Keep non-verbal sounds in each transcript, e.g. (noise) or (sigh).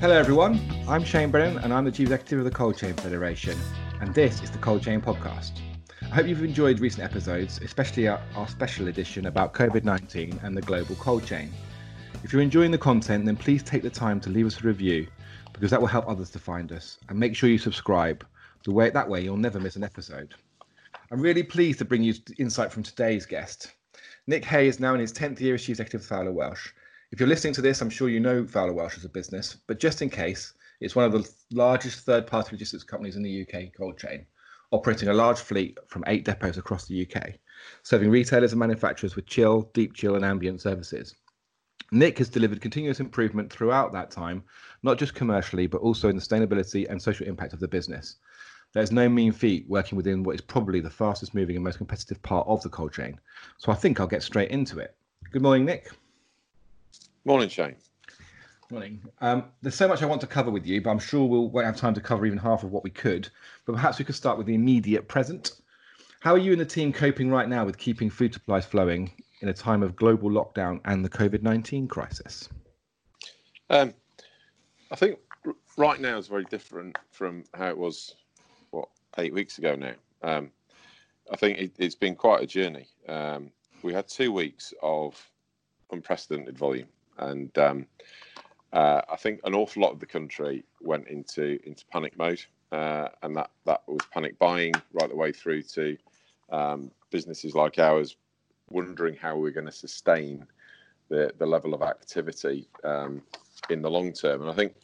Hello, everyone. I'm Shane Brennan, and I'm the Chief Executive of the Cold Chain Federation, and this is the Cold Chain Podcast. I hope you've enjoyed recent episodes, especially our, our special edition about COVID 19 and the global cold chain. If you're enjoying the content, then please take the time to leave us a review because that will help others to find us. And make sure you subscribe. The way that way you'll never miss an episode. I'm really pleased to bring you insight from today's guest. Nick Hay is now in his 10th year as Chief Executive of Fowler Welch. If you're listening to this, I'm sure you know Fowler Welch as a business, but just in case, it's one of the largest third party logistics companies in the UK cold chain, operating a large fleet from eight depots across the UK, serving retailers and manufacturers with chill, deep chill, and ambient services. Nick has delivered continuous improvement throughout that time, not just commercially, but also in the sustainability and social impact of the business. There's no mean feat working within what is probably the fastest moving and most competitive part of the cold chain. So I think I'll get straight into it. Good morning, Nick. Morning, Shane. Morning. Um, there's so much I want to cover with you, but I'm sure we'll won't have time to cover even half of what we could. But perhaps we could start with the immediate present. How are you and the team coping right now with keeping food supplies flowing in a time of global lockdown and the COVID 19 crisis? Um, I think right now is very different from how it was, what, eight weeks ago now. Um, I think it, has been quite a journey. Um, we had two weeks of unprecedented volume, and um, uh, I think an awful lot of the country went into into panic mode, uh, and that that was panic buying right the way through to um, businesses like ours wondering how we're going to sustain the the level of activity um, in the long term. And I think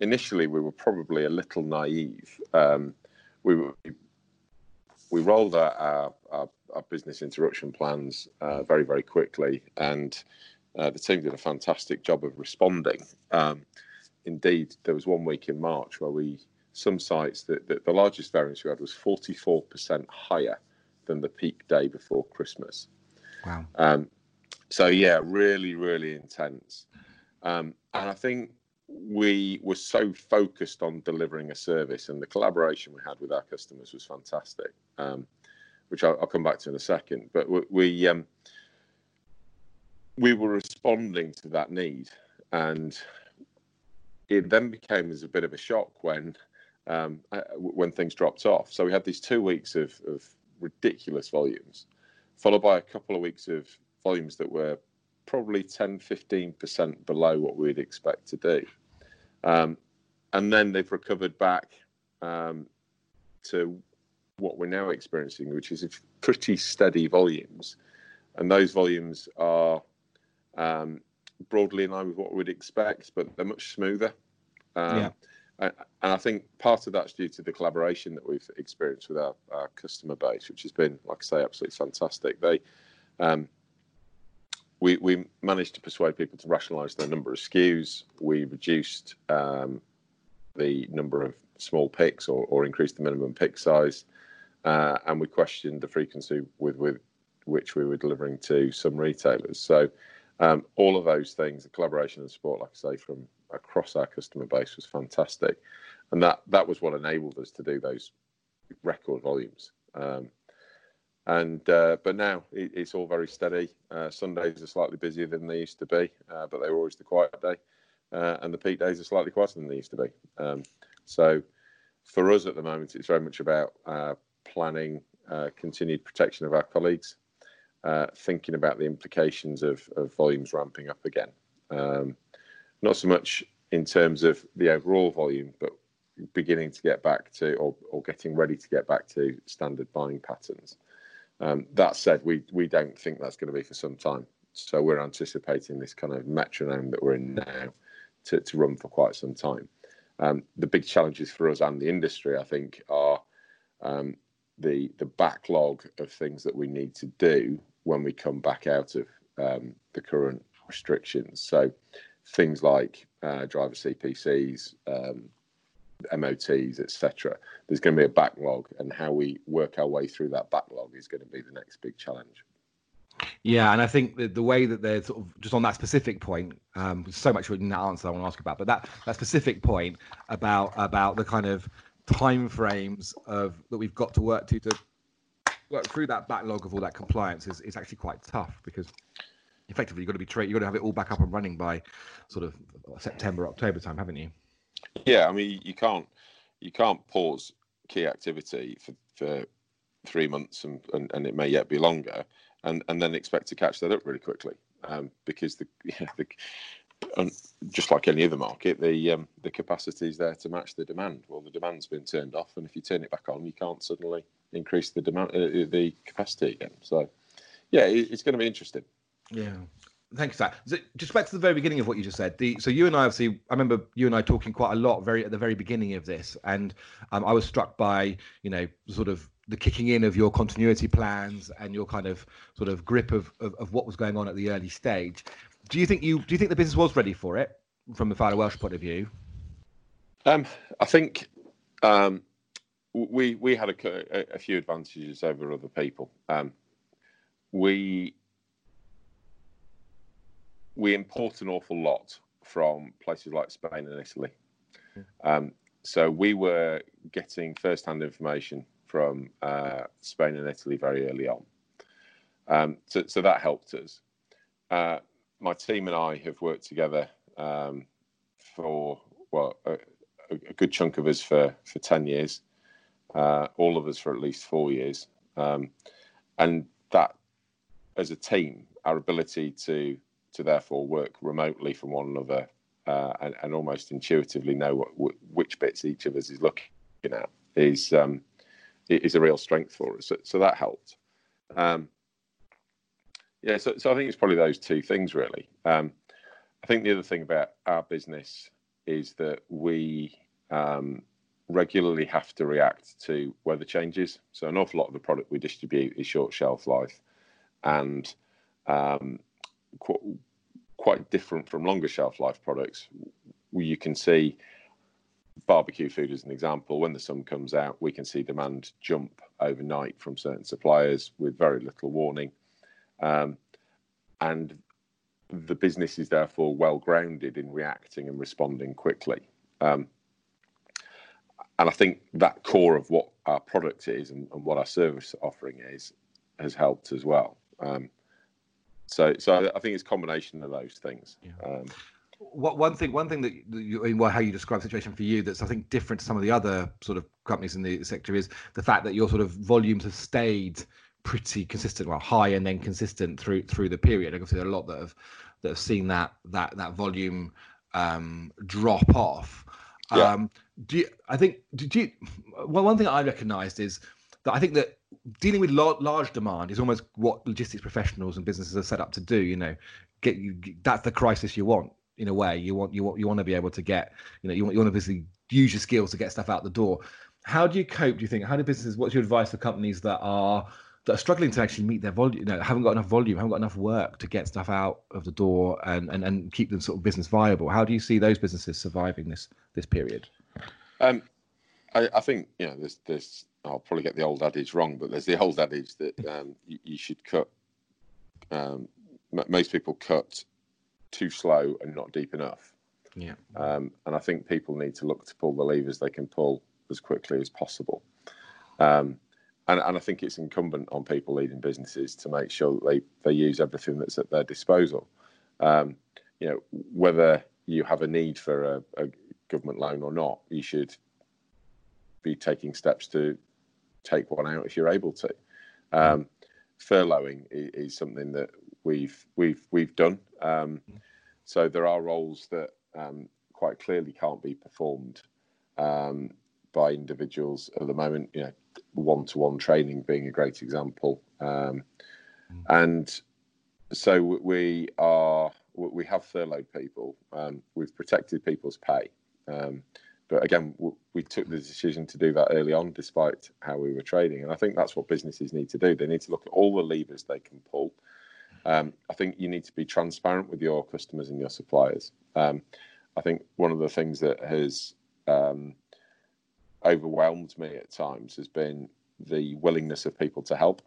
initially we were probably a little naive. Um, we we rolled out our, our, our business interruption plans uh, very very quickly, and uh, the team did a fantastic job of responding. Um, indeed, there was one week in March where we some sites that, that the largest variance we had was 44% higher than the peak day before Christmas. Wow. Um, so yeah, really, really intense. Um, and I think we were so focused on delivering a service, and the collaboration we had with our customers was fantastic, um, which I'll, I'll, come back to in a second. But we we, um, we were responding to that need, and it then became as a bit of a shock when um, uh, when things dropped off. So we had these two weeks of, of ridiculous volumes, followed by a couple of weeks of volumes that were probably 10, 15% below what we'd expect to do. Um, and then they've recovered back um, to what we're now experiencing, which is pretty steady volumes. And those volumes are um, broadly in line with what we'd expect, but they're much smoother. Um, yeah. And I think part of that's due to the collaboration that we've experienced with our, our customer base, which has been, like I say, absolutely fantastic. They, um, we, we managed to persuade people to rationalise their number of SKUs. We reduced um, the number of small picks or, or increased the minimum pick size, uh, and we questioned the frequency with, with which we were delivering to some retailers. So um, all of those things, the collaboration and support, like I say, from across our customer base was fantastic, and that that was what enabled us to do those record volumes. Um, and uh, but now it, it's all very steady. Uh, Sundays are slightly busier than they used to be, uh, but they were always the quiet day, uh, and the peak days are slightly quieter than they used to be. Um, so for us at the moment, it's very much about uh, planning uh, continued protection of our colleagues, uh, thinking about the implications of, volumes ramping up again. Um, not so much in terms of the overall volume, but beginning to get back to or, getting ready to get back to standard buying patterns. Um, that said, we, we don't think that's going to be for some time. So we're anticipating this kind of metronome that we're in now to, run for quite some time. Um, the big challenges for us and the industry, I think, are the the backlog of things that we need to do when we come back out of um, the current restrictions. So things like uh, driver CPCs, um, MOTs, etc. There's going to be a backlog, and how we work our way through that backlog is going to be the next big challenge. Yeah, and I think the, the way that they're sort of just on that specific point, um, so much in that answer I want to ask about, but that that specific point about about the kind of time frames of that we've got to work to to work through that backlog of all that compliance is, is actually quite tough because effectively you've got to be tra- you've got to have it all back up and running by sort of September October time, haven't you? Yeah, I mean, you can't you can't pause key activity for, for three months and, and, and it may yet be longer and, and then expect to catch that up really quickly um, because the, yeah, (laughs) the just like any other market, the um, the capacity is there to match the demand. Well, the demand's been turned off, and if you turn it back on, you can't suddenly increase the demand, uh, the capacity again. So, yeah, it, it's going to be interesting. Yeah, Thank you for that. Just back to the very beginning of what you just said. The, so you and I obviously, I remember you and I talking quite a lot very at the very beginning of this, and um, I was struck by you know sort of the kicking in of your continuity plans and your kind of sort of grip of, of, of what was going on at the early stage. Do you think you do you think the business was ready for it from the Fowler Welch point of view? Um, I think um, we we had a, a, few advantages over other people. Um, we we import an awful lot from places like Spain and Italy. Um, so we were getting first-hand information from uh, Spain and Italy very early on. Um, so, so, that helped us. Uh, my team and I have worked together um, for well a, a, good chunk of us for for ten years, uh, all of us for at least four years, um, and that as a team, our ability to to therefore work remotely from one another uh, and, and, almost intuitively know what, which bits each of us is looking at is um, is a real strength for us. So, so that helped. Um, yeah, so, so I think it's probably those two things really. Um, I think the other thing about our business is that we um, regularly have to react to weather changes. So an awful lot of the product we distribute is short shelf life, and um, qu- quite different from longer shelf life products. You can see barbecue food as an example. When the sun comes out, we can see demand jump overnight from certain suppliers with very little warning. Um, and the business is therefore well grounded in reacting and responding quickly. Um, and I think that core of what our product is and, and, what our service offering is has helped as well. Um, so, so I think it's a combination of those things. Yeah. Um, what one thing one thing that you, well, how you describe the situation for you that's I think different to some of the other sort of companies in the sector is the fact that your sort of volumes have stayed pretty consistent, well high and then consistent through through the period. I can see a lot that have that have seen that that that volume um, drop off. Yeah. Um, do you, I think? Did you? Well, one thing I recognised is that I think that dealing with large demand is almost what logistics professionals and businesses are set up to do. You know, get you. That's the crisis you want in a way. You want you want you want to be able to get. You know, you want you want to obviously use your skills to get stuff out the door. How do you cope? Do you think? How do businesses? What's your advice for companies that are that are struggling to actually meet their volume, you know, haven't got enough volume, haven't got enough work to get stuff out of the door and, and, and keep them sort of business viable. How do you see those businesses surviving this this period? Um, I, I think you know there's there's I'll probably get the old adage wrong, but there's the old adage that um, you, you, should cut. Um, m- most people cut too slow and not deep enough. Yeah. Um, and I think people need to look to pull the levers they can pull as quickly as possible. Um, and, and I think it's incumbent on people leading businesses to make sure that they, they use everything that's at their disposal. Um, you know, whether you have a need for a, a government loan or not, you should be taking steps to take one out if you're able to. Um, furloughing is, is, something that we've we've we've done. Um, so there are roles that um, quite clearly can't be performed um, by individuals at the moment. You know, one-to-one training being a great example, um, mm. and so we are we have furloughed people. Um, we've protected people's pay. Um, but again, we took the decision to do that early on, despite how we were trading. And I think that's what businesses need to do. They need to look at all the levers they can pull. Um, I think you need to be transparent with your customers and your suppliers. Um, I think one of the things that has um, overwhelmed me at times has been the willingness of people to help.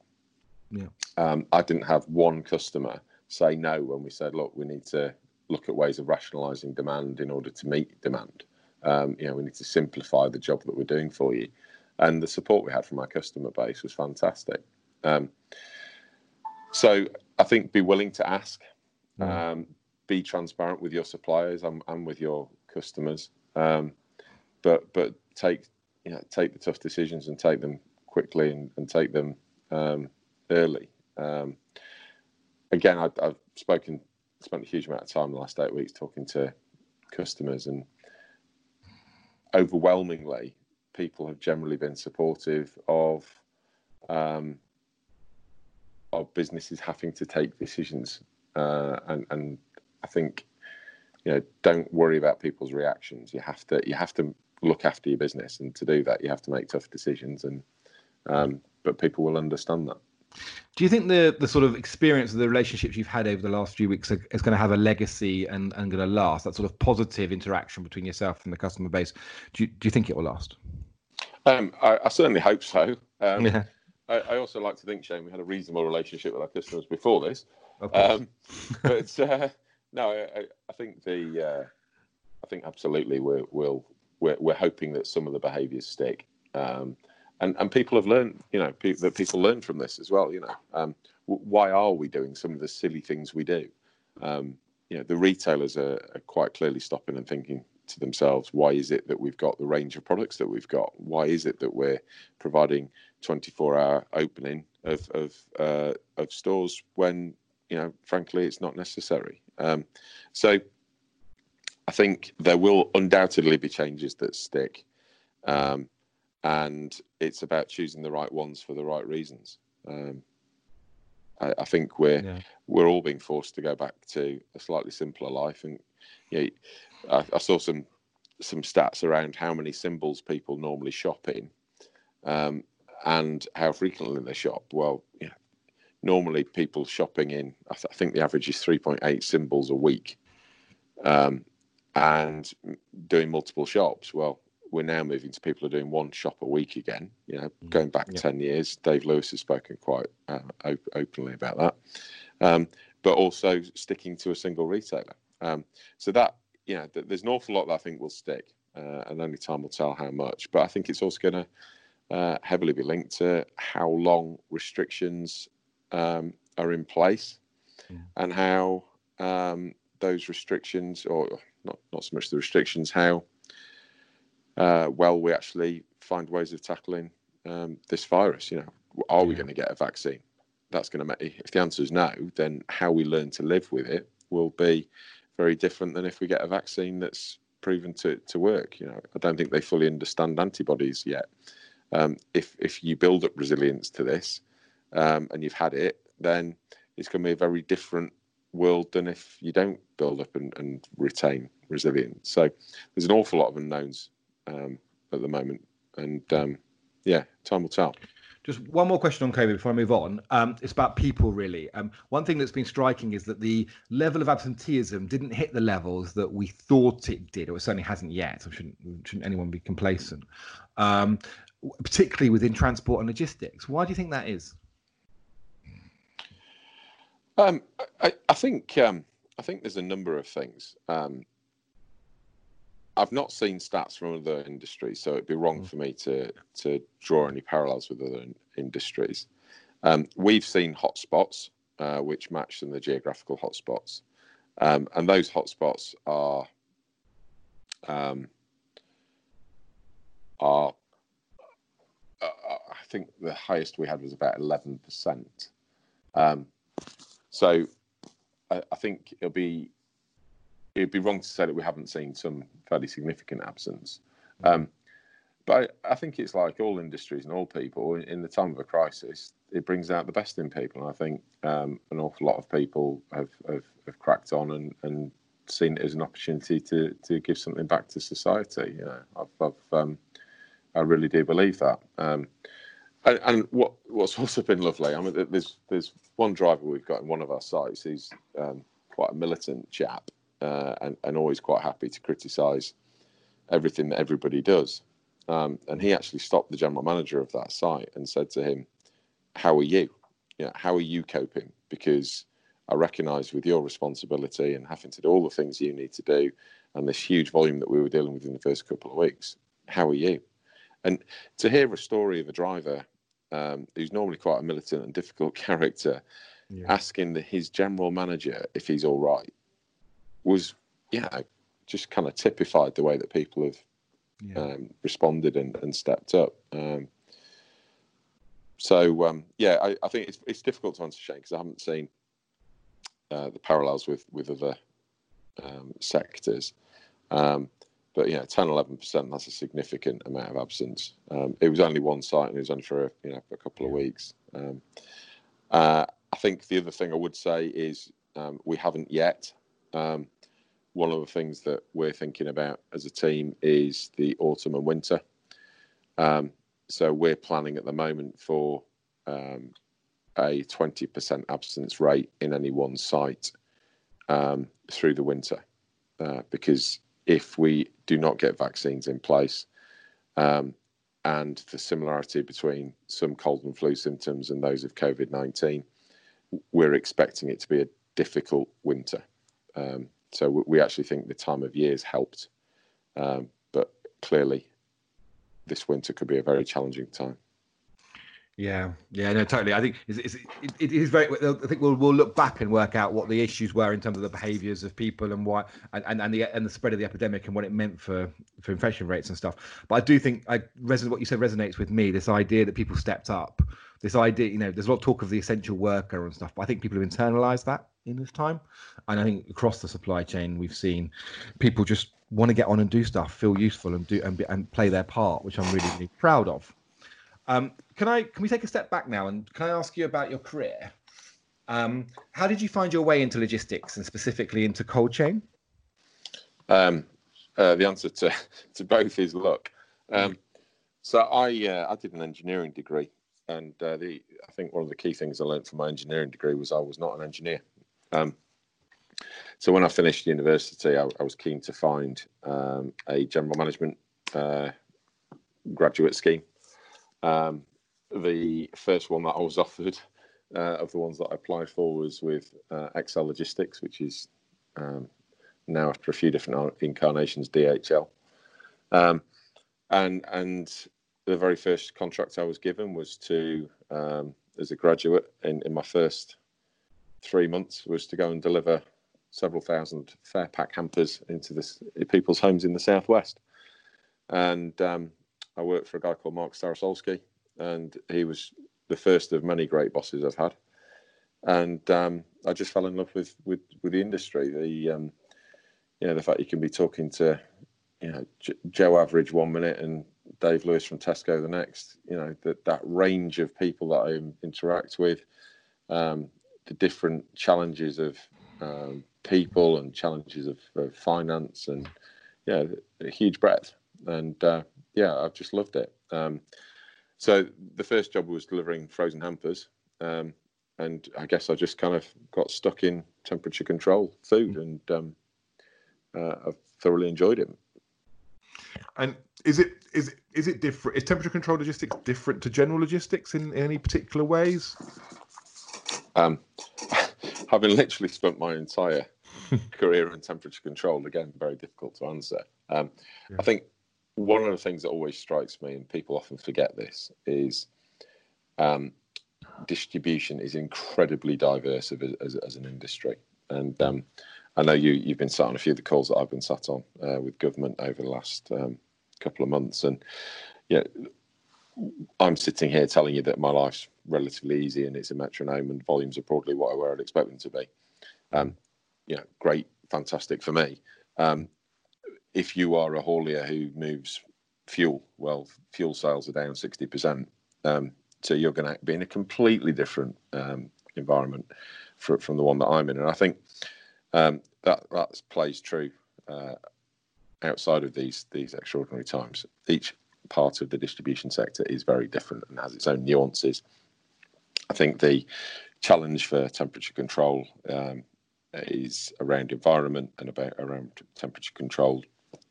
Yeah. Um, I didn't have one customer say no when we said, look, we need to look at ways of rationalizing demand in order to meet demand. Um, you know, we need to simplify the job that we're doing for you. And the support we had from our customer base was fantastic. Um, so I think be willing to ask, mm. um, be transparent with your suppliers and, and with your customers. Um, but but take you know take the tough decisions and take them quickly and, and take them um, early. Um, again, I, I've spoken spent a huge amount of time the last eight weeks talking to customers and overwhelmingly people have generally been supportive of um, of businesses having to take decisions uh, and and I think you know don't worry about people's reactions you have to you have to look after your business and to do that you have to make tough decisions and um, but people will understand that do you think the the sort of experience of the relationships you've had over the last few weeks is going to have a legacy and, and going to last? That sort of positive interaction between yourself and the customer base. Do you, do you think it will last? Um, I, I, certainly hope so. Um, yeah. I, I, also like to think, Shane, we had a reasonable relationship with our customers before this. Um, (laughs) but uh, no, I, I, think the uh, I think absolutely we're, we'll, we're we're hoping that some of the behaviours stick. Um, and and people have learned, you know, pe- that people learn from this as well. You know, um, w- why are we doing some of the silly things we do? Um, you know, the retailers are, are, quite clearly stopping and thinking to themselves, why is it that we've got the range of products that we've got? Why is it that we're providing 24-hour opening of of uh, of stores when you know, frankly, it's not necessary. Um, so, I think there will undoubtedly be changes that stick. Um, and it's about choosing the right ones for the right reasons. Um, I, I, think we're yeah. we're all being forced to go back to a slightly simpler life, and know, I, I, saw some some stats around how many symbols people normally shop in, um, and how frequently they shop. Well, yeah, normally people shopping in, I, th- I think the average is three point eight symbols a week, um, and doing multiple shops. Well, we're now moving to people who are doing one shop a week again. You know, mm. going back yeah. ten years, Dave Lewis has spoken quite uh, op- openly about that. Um, but also sticking to a single retailer. Um, so that you know, th- there's an awful lot that I think will stick, uh, and only time will tell how much. But I think it's also going to uh, heavily be linked to how long restrictions um, are in place, yeah. and how um, those restrictions, or not not so much the restrictions, how uh, well we actually find ways of tackling um, this virus. You know, are yeah. we going to get a vaccine? That's going to make. If the answer is no, then how we learn to live with it will be very different than if we get a vaccine that's proven to, to work. You know, I don't think they fully understand antibodies yet. Um, if if you build up resilience to this um, and you've had it, then it's going to be a very different world than if you don't build up and, and retain resilience. So there's an awful lot of unknowns um, at the moment. And um, yeah, time will tell. Just one more question on COVID before I move on. Um, it's about people, really. Um, one thing that's been striking is that the level of absenteeism didn't hit the levels that we thought it did, or it certainly hasn't yet. So shouldn't, shouldn't anyone be complacent, um, particularly within transport and logistics. Why do you think that is? Um, I, I, think um, I think there's a number of things. Um, I've not seen stats from other industries, so it'd be wrong mm. for me to to draw any parallels with other industries. Um, we've seen hotspots uh, which match some of the geographical hotspots, um, and those hotspots are um, are uh, I think the highest we had was about eleven percent. Um, so I, I think it'll be it'd be wrong to say that we haven't seen some fairly significant absence. Um, but I, I, think it's like all industries and all people. In the time of a crisis, it brings out the best in people. And I think um, an awful lot of people have, have, have, cracked on and, and seen it as an opportunity to, to give something back to society. You know, I've, I've um, I really do believe that. And, and, what what's (laughs) also been lovely, I mean, there's there's one driver we've got in one of our sites. He's um, quite a militant chap, uh, and, and always quite happy to criticise everything that everybody does. Um, and he actually stopped the general manager of that site and said to him, "How are you? You know, how are you coping? Because I recognise with your responsibility and having to do all the things you need to do, and this huge volume that we were dealing with in the first couple of weeks. How are you?" And to hear a story of a driver um, who's normally quite a militant and difficult (laughs) character yeah. asking the, his general manager if he's all right was, know, just kind of typified the way that people have yeah. um, responded and, and, stepped up. Um, so um, yeah, I, I, think it's it's difficult to answer Shane because I haven't seen uh, the parallels with with other um, sectors. But yeah, 10, 11 percent. That's a significant amount of absence. Um, it was only one site, and it was only for you know for a couple of weeks. Um, uh, I think the other thing I would say is um, we haven't yet. Um, one of the things that we're thinking about as a team is the autumn and winter. Um, so we're planning at the moment for um, a 20% absence rate in any one site um, through the winter, uh, because if we do not get vaccines in place, um, and the similarity between some cold and flu symptoms and those of COVID 19, we're expecting it to be a difficult winter. Um, so we actually think the time of year has helped, um, but clearly, this winter could be a very challenging time. Yeah, yeah, no, totally. I think it's, it's, it, is very. I think we'll we'll look back and work out what the issues were in terms of the behaviours of people and why and, and, and the and the spread of the epidemic and what it meant for for infection rates and stuff. But I do think I resonate what you said resonates with me. This idea that people stepped up, this idea, you know, there's a lot of talk of the essential worker and stuff, but I think people have internalized that in this time. And I think across the supply chain, we've seen people just want to get on and do stuff, feel useful, and do and, and play their part, which I'm really, really proud of. Um, can I can we take a step back now and can I ask you about your career? Um, how did you find your way into logistics and specifically into cold chain? Um, uh, the answer to, (laughs) to both is luck. Um, so I uh, I did an engineering degree, and uh, the I think one of the key things I learned from my engineering degree was I was not an engineer. Um, so when I finished university, I, I was keen to find um, a general management uh, graduate scheme. Um, the first one that I was offered uh, of the ones that I applied for was with uh, Exel Logistics, which is um, now after a few different incarnations DHL. Um, and and the very first contract I was given was to um, as a graduate in, in my first three months was to go and deliver several thousand Farepak hampers into this people's homes in the southwest. And um, I worked for a guy called Mark Starosolski, and he was the first of many great bosses I've had. And um, I just fell in love with with, with the industry. The um, you know the fact you can be talking to you know J- Joe Average one minute and Dave Lewis from Tesco the next. You know that that range of people that I interact with, um, the different challenges of um, people and challenges of, of, finance and yeah, a huge breadth. And uh, yeah, I've just loved it. Um, so the first job was delivering frozen hampers, um, and I guess I just kind of got stuck in temperature control food, and um, uh, I've thoroughly enjoyed it. And is it is it is it different? Is temperature control logistics different to general logistics in, in any particular ways? Um, (laughs) having literally spent my entire (laughs) career in temperature control, again, very difficult to answer. Um, yeah. I think one of the things that always strikes me, and people often forget this, is um, distribution is incredibly diverse as, as, as an industry. And um, I know you, you've been sat on a few of the calls that I've been sat on uh, with government over the last um, couple of months. And yeah, I'm sitting here telling you that my life's relatively easy and it's a metronome and volumes are broadly what where I'd expect them to be. Um, know, great, fantastic for me. Um, if you are a haulier who moves fuel, well, fuel sales are down 60%. Um, so you're going to be in a completely different um, environment for, from the one that I'm in. And I think um, that that plays true uh, outside of these these extraordinary times. Each part of the distribution sector is very different and has its own nuances. I think the challenge for temperature control um, is around environment and about around temperature control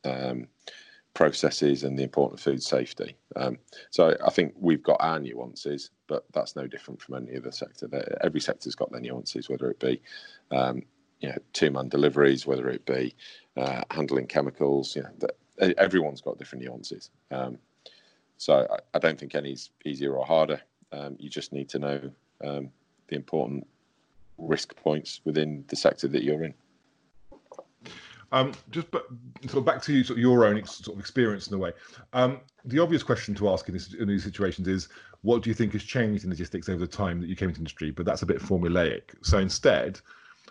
um, processes and the importance of food safety. Um, so I think we've got our nuances, but that's no different from any other sector. Every sector's got their nuances, whether it be um, you know two-man deliveries, whether it be uh, handling chemicals. You know, everyone's got different nuances. Um, so I, I, don't think any's easier or harder. Um, you just need to know um, the important risk points within the sector that you're in. Um, just but sort of back to you, sort of your own ex- sort of experience in a way. Um, the obvious question to ask in, this, in these situations is, what do you think has changed in logistics over the time that you came into industry? But that's a bit formulaic. So instead,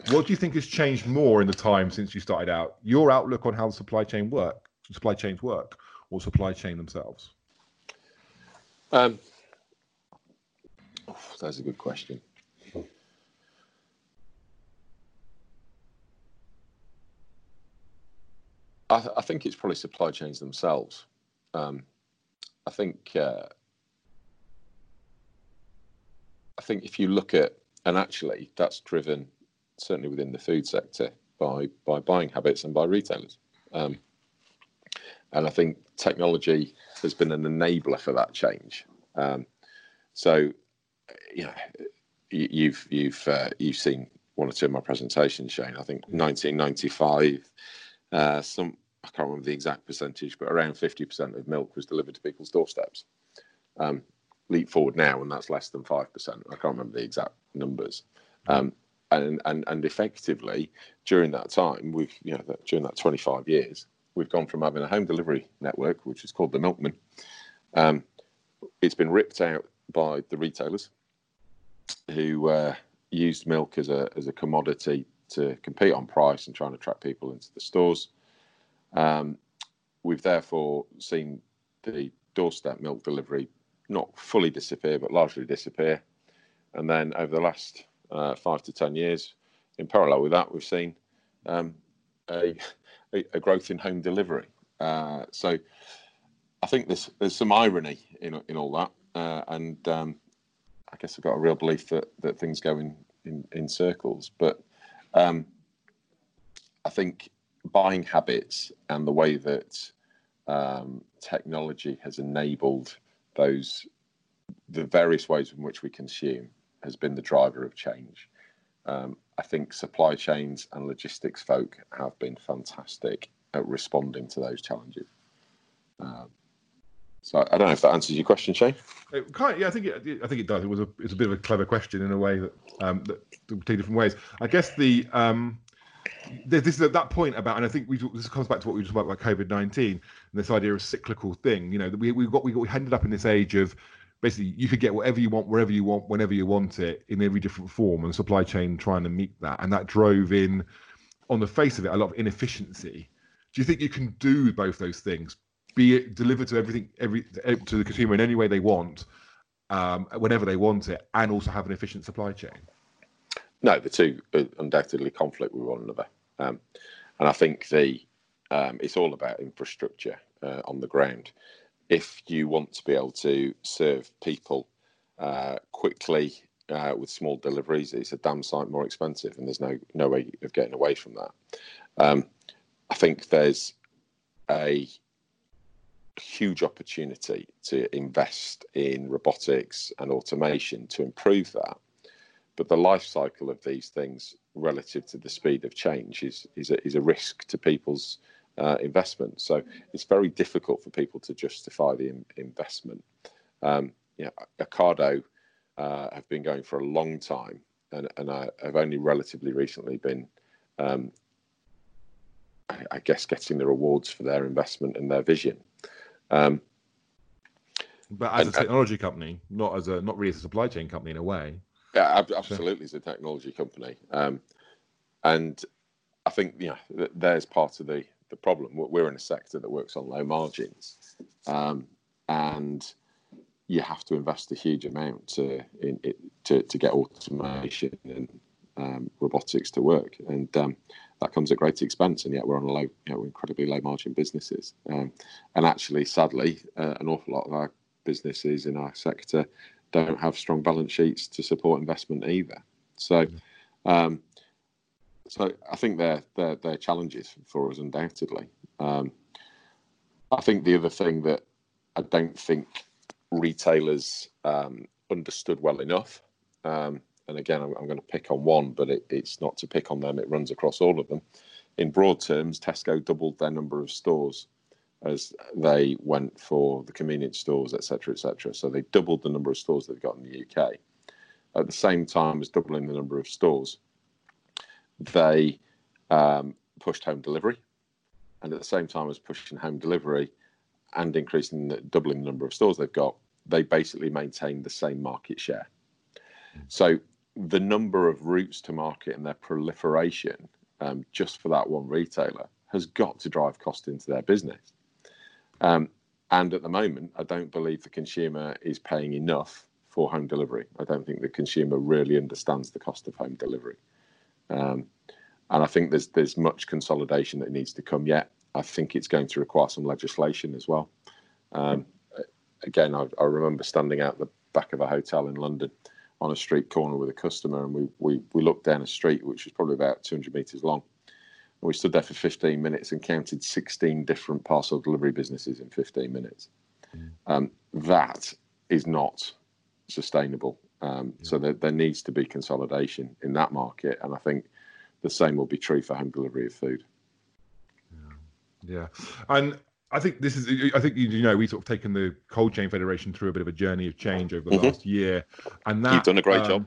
what do you think has changed more in the time since you started out? Your outlook on how the supply chain work, supply chains work, or supply chain themselves? Um, (sighs) that's a good question. I, th- I, think it's probably supply chains themselves. Um, I think uh, I think if you look at and actually that's driven certainly within the food sector by by buying habits and by retailers. Um, and I think technology has been an enabler for that change. Um, so, you know, you've you've uh, you've seen one or two of my presentations, Shane. I think 1995, uh, some I can't remember the exact percentage, but around 50% of milk was delivered to people's doorsteps. Um, leap forward now, and that's less than five percent. I can't remember the exact numbers. Um, and, and and effectively during that time, we've you know during that 25 years, we've gone from having a home delivery network, which is called the Milkman. Um, it's been ripped out by the retailers who uh, used milk as a as a commodity to compete on price and trying to attract people into the stores. Um, we've therefore seen the doorstep milk delivery not fully disappear, but largely disappear. And then over the last uh, five to ten years, in parallel with that, we've seen um, a, a, growth in home delivery. Uh, so I think there's there's some irony in in all that, uh, and um, I guess I've got a real belief that that things go in in, in circles. But um, I think buying habits and the way that um, technology has enabled those the various ways in which we consume has been the driver of change. Um, I think supply chains and logistics folk have been fantastic at responding to those challenges. Um, so I don't know if that answers your question, Shane. It kind of, yeah, I think it, I think it does. It was a it's a bit of a clever question in a way that um, that two different ways. I guess the um, this is at that point about, and I think we this comes back to what we talked about about COVID nineteen and this idea of cyclical thing. You know, we we got we got we ended up in this age of basically you could get whatever you want wherever you want whenever you want it in every different form and supply chain trying to meet that. And that drove in on the face of it a lot of inefficiency. Do you think you can do both those things? Be it delivered to everything every to the consumer in any way they want um, whenever they want it and also have an efficient supply chain no the two undoubtedly conflict with one another um, and i think the um, it's all about infrastructure uh, on the ground if you want to be able to serve people uh, quickly uh, with small deliveries, it's a damn sight more expensive, and there's no no way of getting away from that. Um, I think there's a huge opportunity to invest in robotics and automation to improve that. But the life cycle of these things relative to the speed of change is is a, is a risk to people's uh, investment. So it's very difficult for people to justify the in, investment. Um, you know, Ocado uh, have been going for a long time, and, and I have only relatively recently been, um, I, I, guess, getting the rewards for their investment and their vision. Um, but as and, a technology company, not as a not really as a supply chain company in a way. Yeah, absolutely, as a technology company, um, and I think know there's part of the the problem. We're in a sector that works on low margins, um, and you have to invest a huge amount to in, it, to, to get automation and um, robotics to work, and um, that comes at great expense. And yet we're on a low, you know, incredibly low margin businesses. Um, and actually, sadly, uh, an awful lot of our businesses in our sector don't have strong balance sheets to support investment either. So. Um, so I think they're they're, they're challenges for us undoubtedly. Um, I think the other thing that I don't think retailers um, understood well enough, um, and again I'm, I'm, going to pick on one, but it, it's not to pick on them; it runs across all of them. In broad terms, Tesco doubled their number of stores as they went for the convenience stores, etc., etc. So they doubled the number of stores they've got in the UK. At the same time as doubling the number of stores, they um, pushed home delivery and at the same time as pushing home delivery and increasing the, doubling the number of stores they've got, they basically maintain the same market share. So the number of routes to market and their proliferation um, just for that one retailer has got to drive cost into their business. Um, and at the moment, I don't believe the consumer is paying enough for home delivery. I don't think the consumer really understands the cost of home delivery. Um, and I think there's there's much consolidation that needs to come yet. I think it's going to require some legislation as well. Um, again, I, I, remember standing out the back of a hotel in London on a street corner with a customer, and we we, we looked down a street which was probably about 200 meters long. And we stood there for 15 minutes and counted 16 different parcel delivery businesses in 15 minutes. Mm. Um, that is not sustainable. Um, yeah. So there, there needs to be consolidation in that market, and I think the same will be true for home delivery of food. Yeah, yeah. and I think this is. I think you know—we've sort of taken the cold chain federation through a bit of a journey of change over the mm-hmm. last year, and that you've done a great um, job.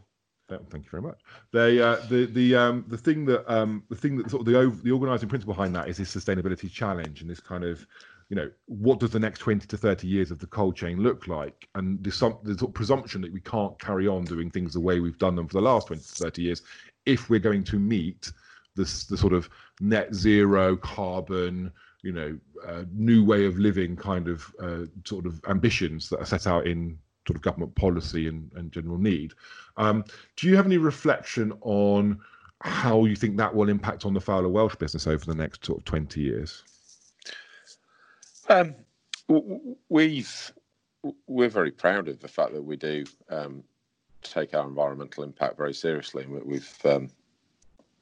Thank you very much. They, uh, the the um, the thing that um, the thing that sort of the the organising principle behind that is this sustainability challenge and this kind of you know, what does the next 20 to 30 years of the cold chain look like? And there's some there's sort presumption that we can't carry on doing things the way we've done them for the last 20 to 30 years if we're going to meet this the sort of net zero carbon, you know, uh, new way of living kind of uh, sort of ambitions that are set out in sort of government policy and, and general need. Um, do you have any reflection on how you think that will impact on the Fowler Welch business over the next sort of 20 years? Um, we've we're very proud of the fact that we do um, take our environmental impact very seriously. We've um,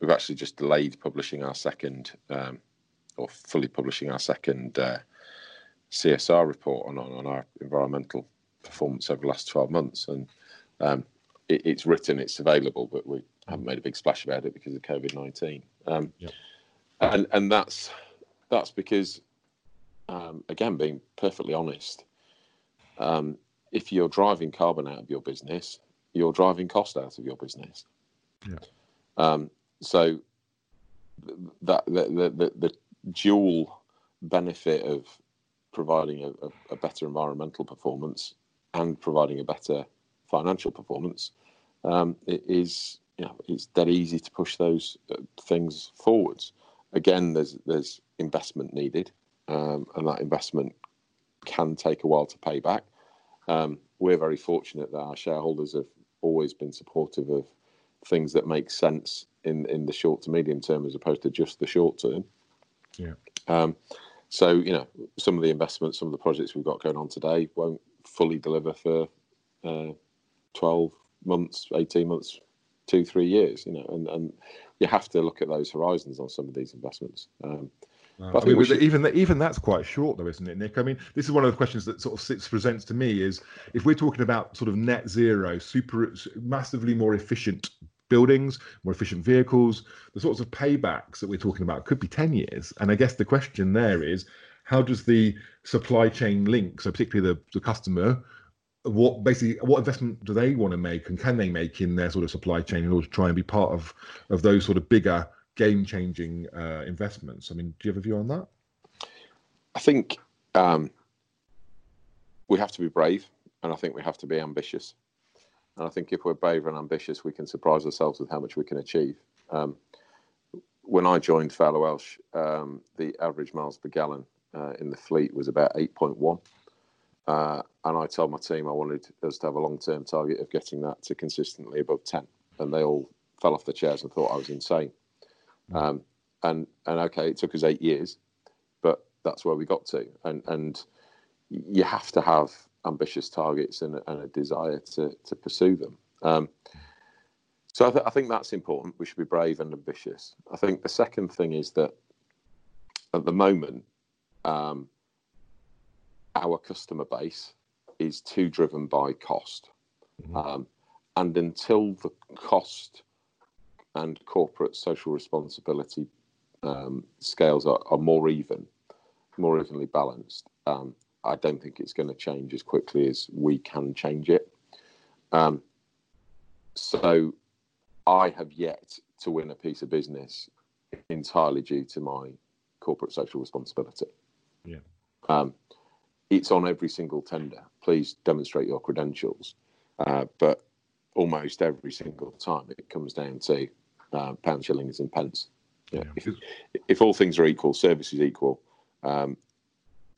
we've actually just delayed publishing our second um, or fully publishing our second uh, CSR report on, on our environmental performance over the last twelve months, and um, it, it's written, it's available, but we haven't made a big splash about it because of COVID nineteen. Um, yeah. And and that's that's because um, again, being perfectly honest, um, if you're driving carbon out of your business, you're driving cost out of your business. Yeah. Um, so that the, the, the, the, dual benefit of providing a, a, better environmental performance and providing a better financial performance um, is you know it's dead easy to push those uh, things forwards. Again, there's there's investment needed um, and that investment can take a while to pay back. Um, we're very fortunate that our shareholders have always been supportive of things that make sense in in the short to medium term as opposed to just the short term. Yeah. Um, so you know, some of the investments, some of the projects we've got going on today won't fully deliver for uh, twelve months, eighteen months, two, three years. You know, and and you have to look at those horizons on some of these investments. Um, I mean, should... even even that's quite short, though, isn't it, Nick? I mean, this is one of the questions that sort of sits, presents to me: is if we're talking about sort of net zero, super massively more efficient buildings, more efficient vehicles, the sorts of paybacks that we're talking about could be ten years. And I guess the question there is, how does the supply chain link, so particularly the, the customer, what basically what investment do they want to make, and can they make in their sort of supply chain in order to try and be part of of those sort of bigger game changing uh, investments. I mean, do you have a view on that? I think um, we have to be brave and I think we have to be ambitious. And I think if we're brave and ambitious, we can surprise ourselves with how much we can achieve. Um, when I joined Fowler Welch, um, the average miles per gallon uh, in the fleet was about 8.1. Uh, and I told my team I wanted us to have a long term target of getting that to consistently above 10. And they all fell off the chairs and thought I was insane. Mm. Um, and and okay, it took us eight years, but that's where we got to. And and you have to have ambitious targets and, and a desire to to pursue them. Um, so I, th- I, think that's important. We should be brave and ambitious. I think the second thing is that at the moment, um, our customer base is too driven by cost. Mm-hmm. Um, and until the cost and corporate social responsibility um, scales are, are, more even, more evenly balanced, um, I don't think it's going to change as quickly as we can change it. Um, so I have yet to win a piece of business entirely due to my corporate social responsibility. Yeah. Um, it's on every single tender. Please demonstrate your credentials. Uh, but almost every single time it comes down to uh, pound, shillings, and pence. Yeah. If, if, all things are equal, service is equal. Um,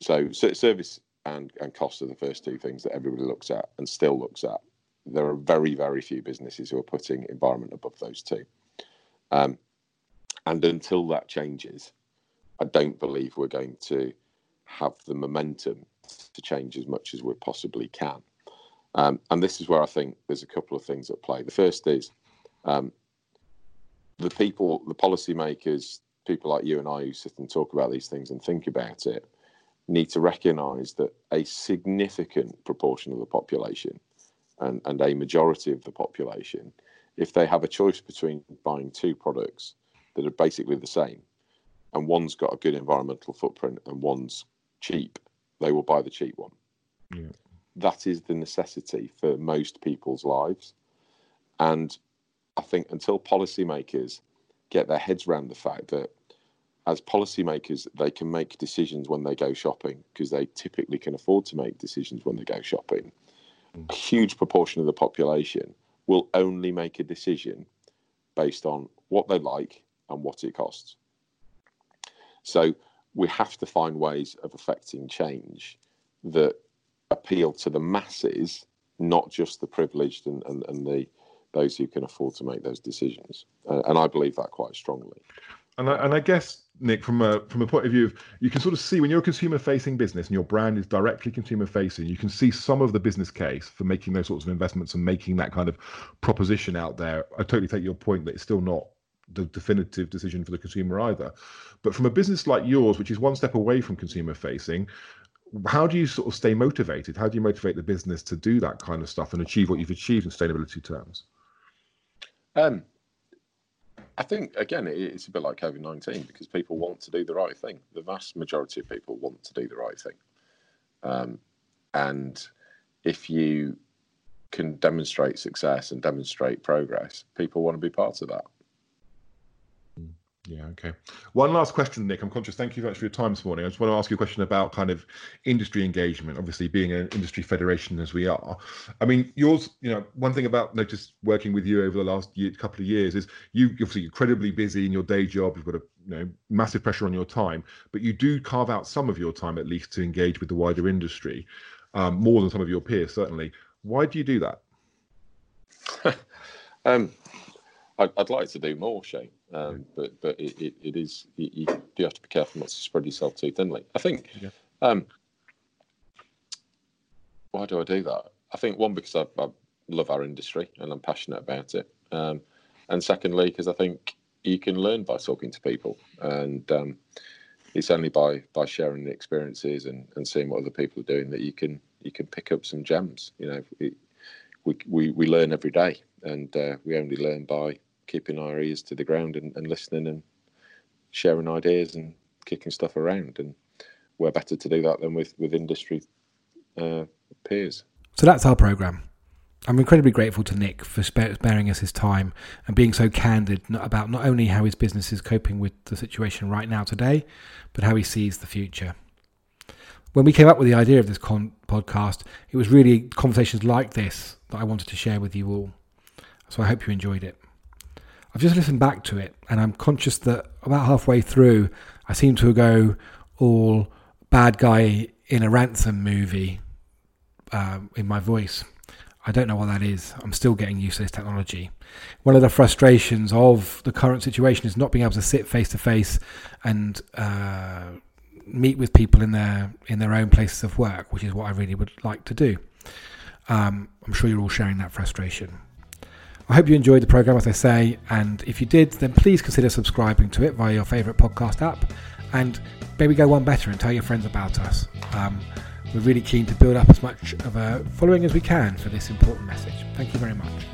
so, so service and, and cost are the first two things that everybody looks at and still looks at. There are very, very few businesses who are putting environment above those two. Um, and until that changes, I don't believe we're going to have the momentum to change as much as we possibly can. Um, and this is where I think there's a couple of things at play. The first is um, the people, the policymakers, people like you and I who sit and talk about these things and think about it, need to recognise that a significant proportion of the population and, and a majority of the population, if they have a choice between buying two products that are basically the same, and one's got a good environmental footprint and one's cheap, they will buy the cheap one. Yeah. That is the necessity for most people's lives. And I think until policymakers get their heads around the fact that as policymakers, they can make decisions when they go shopping because they typically can afford to make decisions when they go shopping. Mm. A huge proportion of the population will only make a decision based on what they like and what it costs. So we have to find ways of affecting change that appeal to the masses, not just the privileged and, and, and the those who can afford to make those decisions. Uh, and I believe that quite strongly. And I, and I guess Nick, from a from a point of view of you can sort of see when you're a consumer facing business and your brand is directly consumer facing, you can see some of the business case for making those sorts of investments and making that kind of proposition out there. I totally take your point that it's still not the definitive decision for the consumer either. But from a business like yours, which is one step away from consumer facing, how do you sort of stay motivated? How do you motivate the business to do that kind of stuff and achieve what you've achieved in sustainability terms? Um, I think again, it's a bit like COVID nineteen because people want to do the right thing. The vast majority of people want to do the right thing, um, and if you can demonstrate success and demonstrate progress, people want to be part of that. Yeah, okay. One last question, Nick. I'm conscious. Thank you very much for your time this morning. I just want to ask you a question about kind of industry engagement. Obviously, being an industry federation as we are, I mean, yours. You know, one thing about notice working with you over the last year, couple of years is you obviously incredibly busy in your day job. You've got a you know massive pressure on your time, but you do carve out some of your time at least to engage with the wider industry, um, more than some of your peers certainly. Why do you do that? (laughs) um, I'd, I'd, like to do more, Shane. Um, but but it, it, it is you, you, do have to be careful not to spread yourself too thinly. I think. Yeah. Um, why do I do that? I think one because I, I love our industry and I'm passionate about it, um, and secondly because I think you can learn by talking to people, and um, it's only by by sharing the experiences and, and seeing what other people are doing that you can you can pick up some gems. You know, it, we we we learn every day, and uh, we only learn by keeping our ears to the ground and, and listening and sharing ideas and kicking stuff around. And we're better to do that than with with industry uh, peers. So that's our program. I'm incredibly grateful to Nick for sparing us his time and being so candid about not only how his business is coping with the situation right now today, but how he sees the future. When we came up with the idea of this con- podcast, it was really conversations like this that I wanted to share with you all. So I hope you enjoyed it. I've just listened back to it and I'm conscious that about halfway through, I seem to go all bad guy in a ransom movie um, in my voice. I don't know what that is. I'm still getting used to this technology. One of the frustrations of the current situation is not being able to sit face to face and uh, meet with people in their in their own places of work, which is what I really would like to do. Um, I'm sure you're all sharing that frustration. I hope you enjoyed the program, as I say, and if you did, then please consider subscribing to it via your favourite podcast app, and maybe go one better and tell your friends about us. Um, we're really keen to build up as much of a following as we can for this important message. Thank you very much.